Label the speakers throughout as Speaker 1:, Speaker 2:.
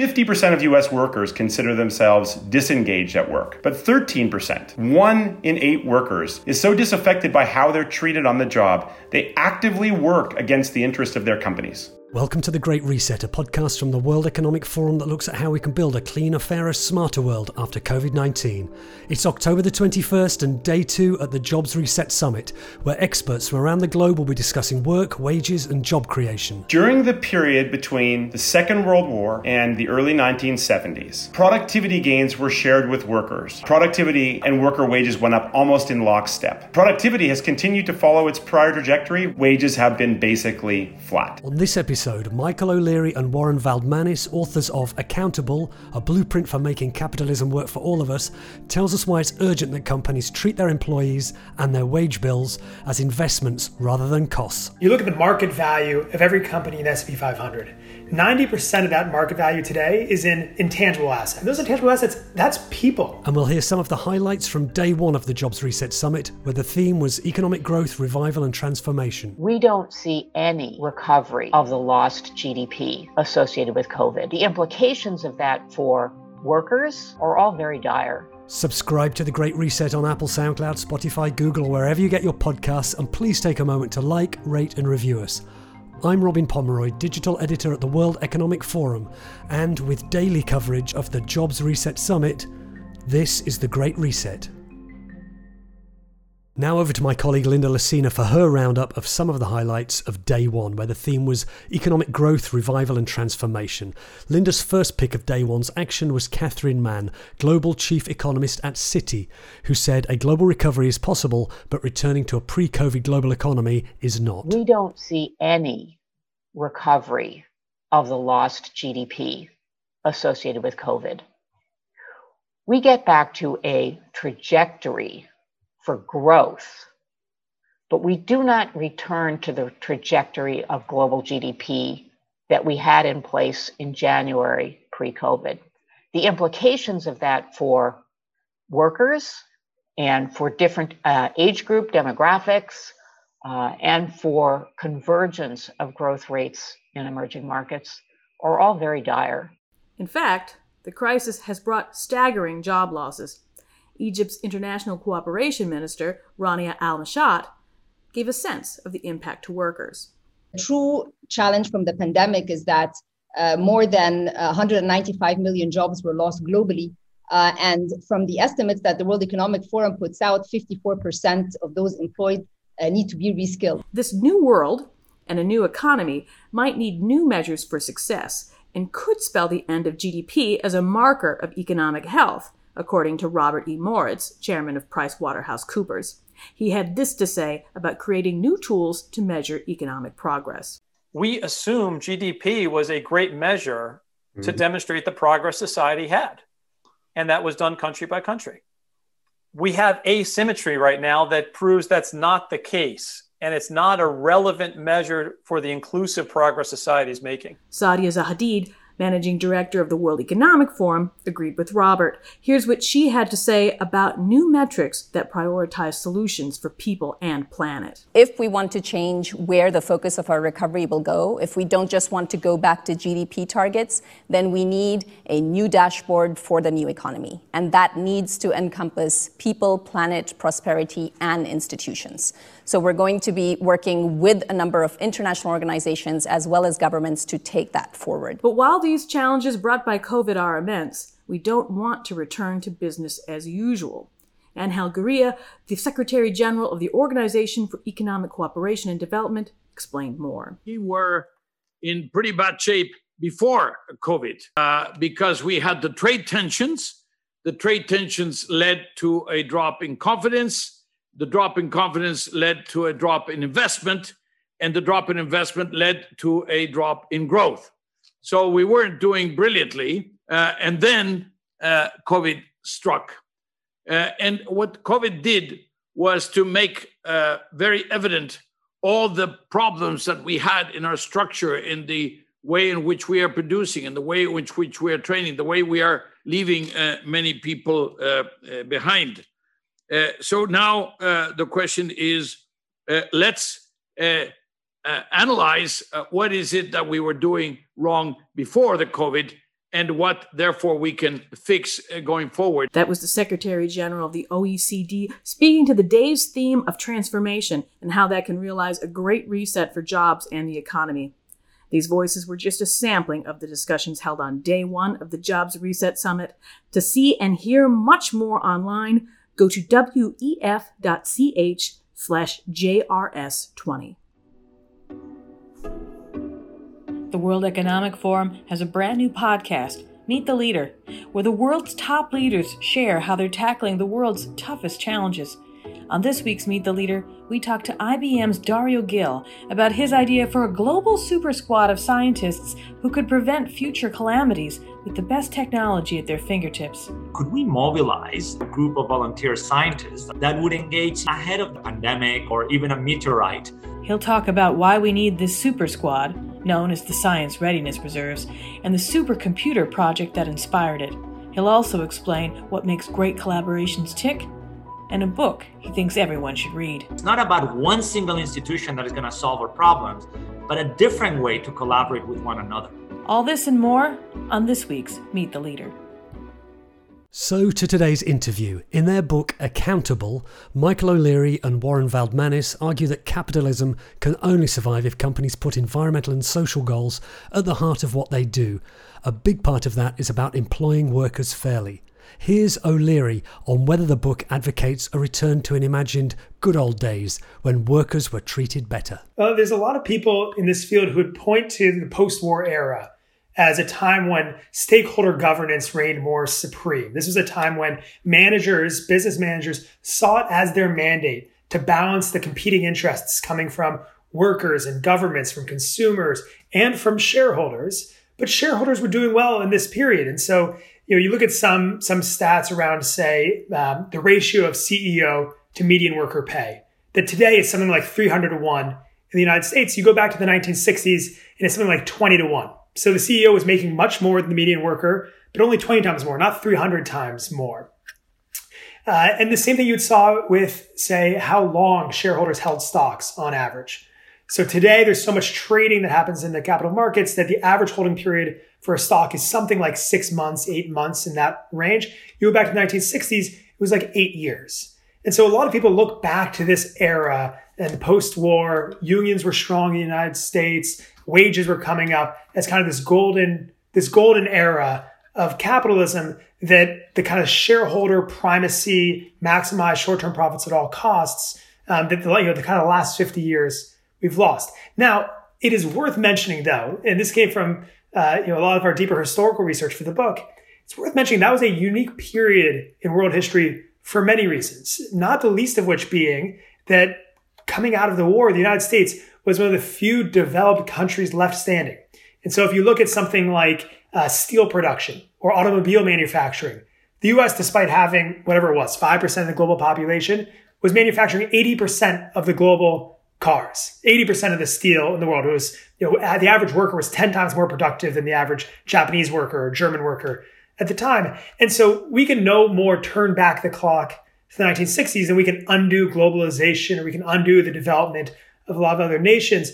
Speaker 1: 50% of US workers consider themselves disengaged at work, but 13%, one in eight workers, is so disaffected by how they're treated on the job, they actively work against the interest of their companies.
Speaker 2: Welcome to The Great Reset, a podcast from the World Economic Forum that looks at how we can build a cleaner, fairer, smarter world after COVID 19. It's October the 21st and day two at the Jobs Reset Summit, where experts from around the globe will be discussing work, wages, and job creation.
Speaker 1: During the period between the Second World War and the early 1970s, productivity gains were shared with workers. Productivity and worker wages went up almost in lockstep. Productivity has continued to follow its prior trajectory, wages have been basically flat.
Speaker 2: On this episode, episode, Michael O'Leary and Warren Valdmanis, authors of Accountable, a blueprint for making capitalism work for all of us, tells us why it's urgent that companies treat their employees and their wage bills as investments rather than costs.
Speaker 3: You look at the market value of every company in S&P 500. 90% of that market value today is in intangible assets. Those intangible assets, that's people.
Speaker 2: And we'll hear some of the highlights from day one of the Jobs Reset Summit, where the theme was economic growth, revival, and transformation.
Speaker 4: We don't see any recovery of the lost GDP associated with COVID. The implications of that for workers are all very dire.
Speaker 2: Subscribe to The Great Reset on Apple, SoundCloud, Spotify, Google, wherever you get your podcasts, and please take a moment to like, rate, and review us. I'm Robin Pomeroy, digital editor at the World Economic Forum, and with daily coverage of the Jobs Reset Summit, this is The Great Reset. Now over to my colleague Linda Lacina for her roundup of some of the highlights of day one, where the theme was economic growth, revival, and transformation. Linda's first pick of day one's action was Catherine Mann, global chief economist at Citi, who said a global recovery is possible, but returning to a pre COVID global economy is not.
Speaker 4: We don't see any recovery of the lost GDP associated with COVID. We get back to a trajectory for growth, but we do not return to the trajectory of global GDP that we had in place in January pre COVID. The implications of that for workers and for different uh, age group demographics uh, and for convergence of growth rates in emerging markets are all very dire.
Speaker 5: In fact, the crisis has brought staggering job losses Egypt's International Cooperation Minister, Rania Al Mashat, gave a sense of the impact to workers.
Speaker 6: The true challenge from the pandemic is that uh, more than 195 million jobs were lost globally. Uh, and from the estimates that the World Economic Forum puts out, 54% of those employed uh, need to be reskilled.
Speaker 5: This new world and a new economy might need new measures for success and could spell the end of GDP as a marker of economic health according to Robert E. Moritz, chairman of PricewaterhouseCoopers. He had this to say about creating new tools to measure economic progress.
Speaker 7: We assumed GDP was a great measure mm-hmm. to demonstrate the progress society had, and that was done country by country. We have asymmetry right now that proves that's not the case and it's not a relevant measure for the inclusive progress society is making.
Speaker 5: Saadia Zahidi managing director of the World Economic Forum, agreed with Robert. Here's what she had to say about new metrics that prioritize solutions for people and planet.
Speaker 8: If we want to change where the focus of our recovery will go, if we don't just want to go back to GDP targets, then we need a new dashboard for the new economy. And that needs to encompass people, planet, prosperity, and institutions. So we're going to be working with a number of international organizations as well as governments to take that forward.
Speaker 5: But while these challenges brought by COVID are immense, we don't want to return to business as usual. Angel Gurria, the Secretary General of the Organization for Economic Cooperation and Development, explained more.
Speaker 9: We were in pretty bad shape before COVID uh, because we had the trade tensions. The trade tensions led to a drop in confidence the drop in confidence led to a drop in investment, and the drop in investment led to a drop in growth. So we weren't doing brilliantly. Uh, and then uh, COVID struck. Uh, and what COVID did was to make uh, very evident all the problems that we had in our structure, in the way in which we are producing, in the way in which, which we are training, the way we are leaving uh, many people uh, behind. Uh, so now uh, the question is uh, let's analyze what is it that we were doing wrong before the COVID and what therefore we can fix going forward.
Speaker 5: That was the Secretary General of the OECD speaking to the day's theme of transformation and how that can realize a great reset for jobs and the economy. These voices were just a sampling of the discussions held on day one of the Jobs Reset Summit. To see and hear much more online, go to wef.ch slash JRS20. The World Economic Forum has a brand new podcast, Meet the Leader, where the world's top leaders share how they're tackling the world's toughest challenges. On this week's Meet the Leader, we talk to IBM's Dario Gil about his idea for a global super squad of scientists who could prevent future calamities with the best technology at their fingertips.
Speaker 10: Could we mobilize a group of volunteer scientists that would engage ahead of the pandemic or even a meteorite?
Speaker 5: He'll talk about why we need this super squad, known as the Science Readiness Reserves, and the supercomputer project that inspired it. He'll also explain what makes great collaborations tick and a book he thinks everyone should read.
Speaker 10: It's not about one single institution that is going to solve our problems, but a different way to collaborate with one another.
Speaker 5: All this and more on this week's Meet the Leader.
Speaker 2: So, to today's interview. In their book Accountable, Michael O'Leary and Warren Valdmanis argue that capitalism can only survive if companies put environmental and social goals at the heart of what they do. A big part of that is about employing workers fairly. Here's O'Leary on whether the book advocates a return to an imagined good old days when workers were treated better.
Speaker 3: Well, there's a lot of people in this field who would point to the post war era as a time when stakeholder governance reigned more supreme. This was a time when managers, business managers, saw it as their mandate to balance the competing interests coming from workers and governments, from consumers, and from shareholders. But shareholders were doing well in this period. And so, you know, you look at some, some stats around, say, um, the ratio of CEO to median worker pay, that today is something like 300 to 1 in the United States. You go back to the 1960s, and it's something like 20 to 1. So the CEO was making much more than the median worker, but only 20 times more, not 300 times more. Uh, and the same thing you saw with, say, how long shareholders held stocks on average. So today, there's so much trading that happens in the capital markets that the average holding period for a stock is something like six months, eight months in that range. You go back to the 1960s, it was like eight years. And so a lot of people look back to this era and post war, unions were strong in the United States, wages were coming up as kind of this golden this golden era of capitalism that the kind of shareholder primacy, maximize short-term profits at all costs, um, that you know the kind of last 50 years we've lost. Now, it is worth mentioning though, and this came from uh, you know a lot of our deeper historical research for the book. It's worth mentioning that was a unique period in world history for many reasons, not the least of which being that coming out of the war, the United States was one of the few developed countries left standing. And so if you look at something like uh, steel production or automobile manufacturing, the US, despite having whatever it was, 5% of the global population, was manufacturing 80% of the global cars, 80% of the steel in the world. Was, you know, the average worker was 10 times more productive than the average Japanese worker or German worker at the time. And so we can no more turn back the clock to the 1960s and we can undo globalization or we can undo the development of a lot of other nations.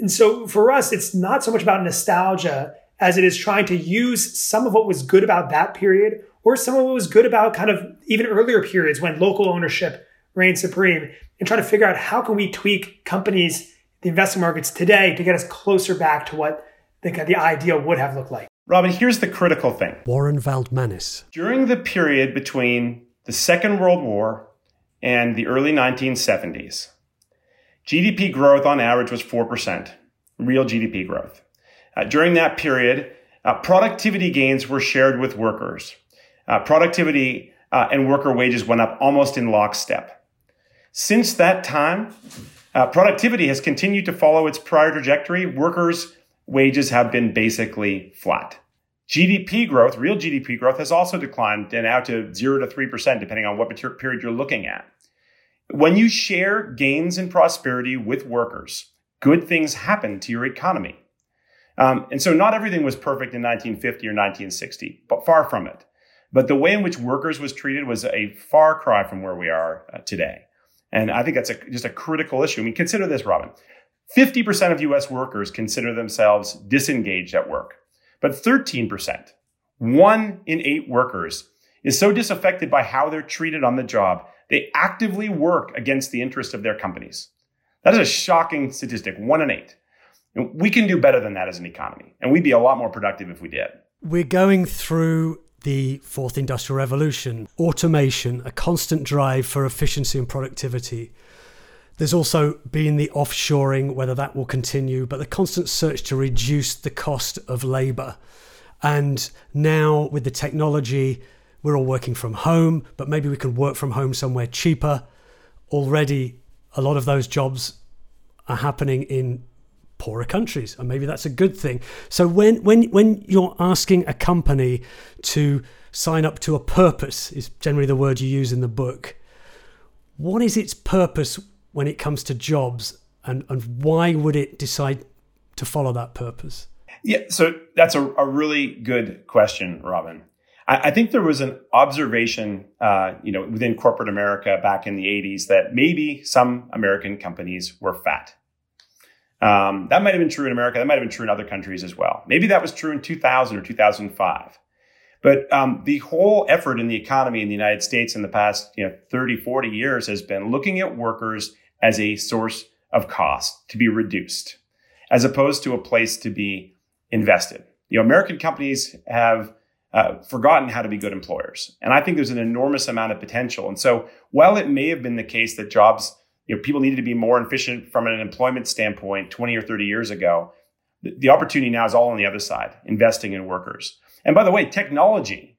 Speaker 3: And so for us, it's not so much about nostalgia as it is trying to use some of what was good about that period or some of what was good about kind of even earlier periods when local ownership reigned supreme and try to figure out how can we tweak companies, the investing markets today to get us closer back to what the, the ideal would have looked like.
Speaker 1: Robin, here's the critical thing.
Speaker 2: Warren Valdmanis.
Speaker 1: During the period between the Second World War and the early 1970s, GDP growth on average was 4%, real GDP growth. Uh, during that period, uh, productivity gains were shared with workers. Uh, productivity uh, and worker wages went up almost in lockstep. Since that time, uh, productivity has continued to follow its prior trajectory. Workers' wages have been basically flat. GDP growth, real GDP growth, has also declined and now to 0 to 3%, depending on what period you're looking at. When you share gains in prosperity with workers, good things happen to your economy. Um, and so not everything was perfect in 1950 or 1960, but far from it. But the way in which workers was treated was a far cry from where we are uh, today. And I think that's a, just a critical issue. I mean, consider this, Robin. 50% of US workers consider themselves disengaged at work, but 13% One in eight workers is so disaffected by how they're treated on the job, they actively work against the interest of their companies. That is a shocking statistic, one in eight. We can do better than that as an economy, and we'd be a lot more productive if we did.
Speaker 2: We're going through the fourth industrial revolution, automation, a constant drive for efficiency and productivity. There's also been the offshoring, whether that will continue, but the constant search to reduce the cost of labour. And now with the technology, we're all working from home, but maybe we can work from home somewhere cheaper. Already, a lot of those jobs are happening in poorer countries, and maybe that's a good thing. So when when when you're asking a company to sign up to a purpose, is generally the word you use in the book. What is its purpose when it comes to jobs, and and why would it decide to follow that purpose?
Speaker 1: Yeah, so that's a, a really good question, Robin. I, think there was an observation, uh, you know, within corporate America back in the '80s that maybe some American companies were fat. Um, that might have been true in America. That might have been true in other countries as well. Maybe that was true in 2000 or 2005. But um, the whole effort in the economy in the United States in the past you know, 30, 40 years has been looking at workers as a source of cost to be reduced, as opposed to a place to be invested. You know, American companies have uh, forgotten how to be good employers. And I think there's an enormous amount of potential. And so while it may have been the case that jobs, you know, people needed to be more efficient from an employment standpoint 20 or 30 years ago, the, the opportunity now is all on the other side, investing in workers. And by the way, technology,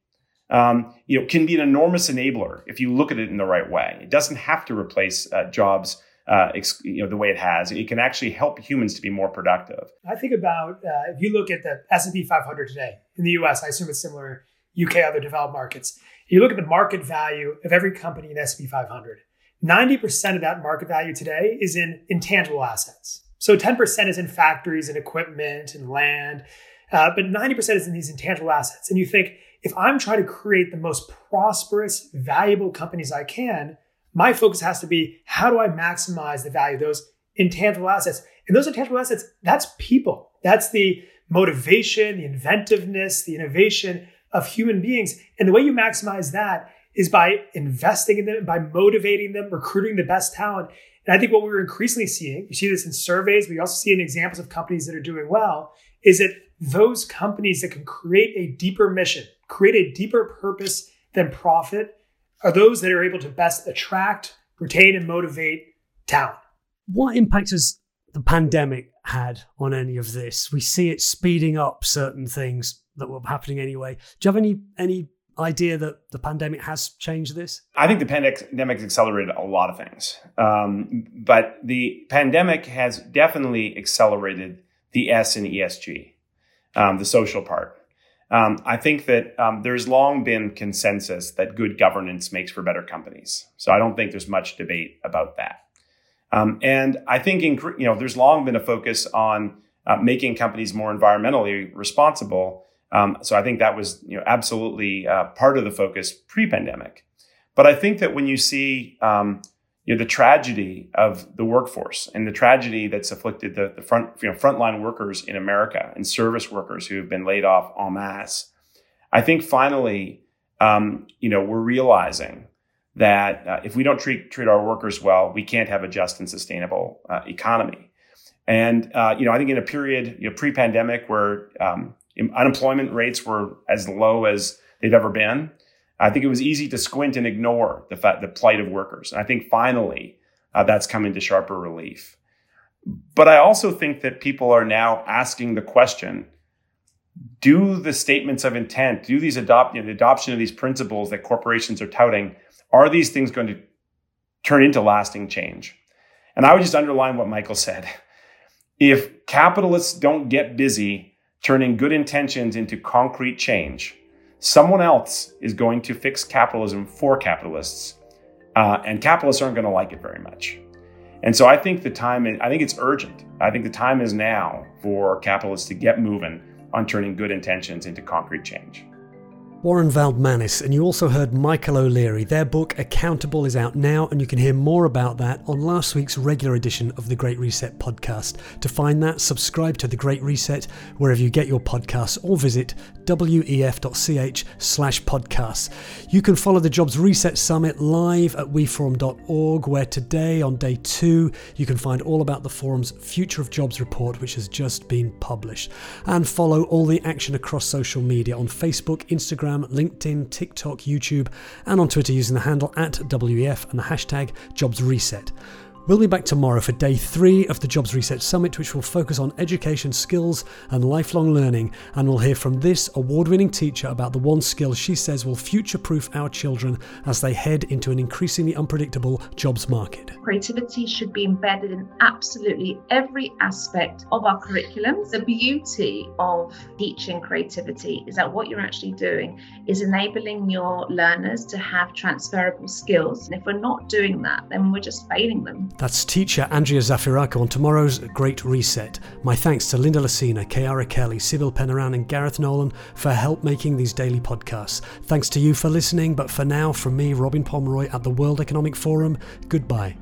Speaker 1: um, you know, can be an enormous enabler if you look at it in the right way. It doesn't have to replace uh, jobs uh, you know the way it has. It can actually help humans to be more productive.
Speaker 3: I think about uh, if you look at the S and P 500 today in the U.S. I assume it's similar UK, other developed markets. You look at the market value of every company in S&P 500. 90% of that market value today is in intangible assets. So 10% is in factories and equipment and land, uh, but 90% is in these intangible assets. And you think, if I'm trying to create the most prosperous, valuable companies I can, my focus has to be how do I maximize the value of those intangible assets? And those intangible assets, that's people. That's the motivation, the inventiveness, the innovation of human beings. And the way you maximize that is by investing in them, by motivating them, recruiting the best talent. And I think what we're increasingly seeing, you see this in surveys, but you also see in examples of companies that are doing well, is that those companies that can create a deeper mission, create a deeper purpose than profit, are those that are able to best attract, retain, and motivate talent.
Speaker 2: What impact has the pandemic had on any of this? We see it speeding up certain things that were happening anyway. Do you have any any idea that the pandemic has changed this?
Speaker 1: I think the pandemic has accelerated a lot of things, um, but the pandemic has definitely accelerated the S in ESG, um, the social part. Um, I think that um, there's long been consensus that good governance makes for better companies. So I don't think there's much debate about that. Um, and I think in, you know there's long been a focus on uh, making companies more environmentally responsible. Um, so I think that was you know absolutely uh, part of the focus pre-pandemic. But I think that when you see um, you know, the tragedy of the workforce and the tragedy that's afflicted the, the front, you know, frontline workers in America and service workers who have been laid off en masse. I think finally, um, you know, we're realizing that uh, if we don't treat treat our workers well, we can't have a just and sustainable uh, economy. And uh, you know, I think in a period you know, pre-pandemic where um, unemployment rates were as low as they've ever been, I think it was easy to squint and ignore the fact, the plight of workers. And I think finally uh, that's coming to sharper relief. But I also think that people are now asking the question, do the statements of intent, do these adopt, you know, the adoption of these principles that corporations are touting, are these things going to turn into lasting change? And I would just underline what Michael said. If capitalists don't get busy turning good intentions into concrete change, someone else is going to fix capitalism for capitalists, uh, and capitalists aren't going to like it very much. And so I think the time is, I think it's urgent. I think the time is now for capitalists to get moving on turning good intentions into concrete change.
Speaker 2: Warren Valdmanis, and you also heard Michael O'Leary. Their book, Accountable, is out now, and you can hear more about that on last week's regular edition of the Great Reset podcast. To find that, subscribe to the Great Reset wherever you get your podcasts or visit wef.ch slash podcasts. You can follow the Jobs Reset Summit live at weforum.org, where today, on day two, you can find all about the forum's Future of Jobs report, which has just been published. And follow all the action across social media on Facebook, Instagram, Instagram, LinkedIn, TikTok, YouTube, and on Twitter using the handle at WEF and the hashtag JobsReset. We'll be back tomorrow for day three of the Jobs Reset Summit, which will focus on education, skills, and lifelong learning. And we'll hear from this award winning teacher about the one skill she says will future proof our children as they head into an increasingly unpredictable jobs market.
Speaker 11: Creativity should be embedded in absolutely every aspect of our curriculum. The beauty of teaching creativity is that what you're actually doing is enabling your learners to have transferable skills. And if we're not doing that, then we're just failing them.
Speaker 2: That's teacher Andria Zafirakou on tomorrow's Great Reset. My thanks to Linda Lacina, Kiara Kelly, Sybil Penaran, and Gareth Nolan for help making these daily podcasts. Thanks to you for listening, but for now, from me, Robin Pomeroy at the World Economic Forum, goodbye.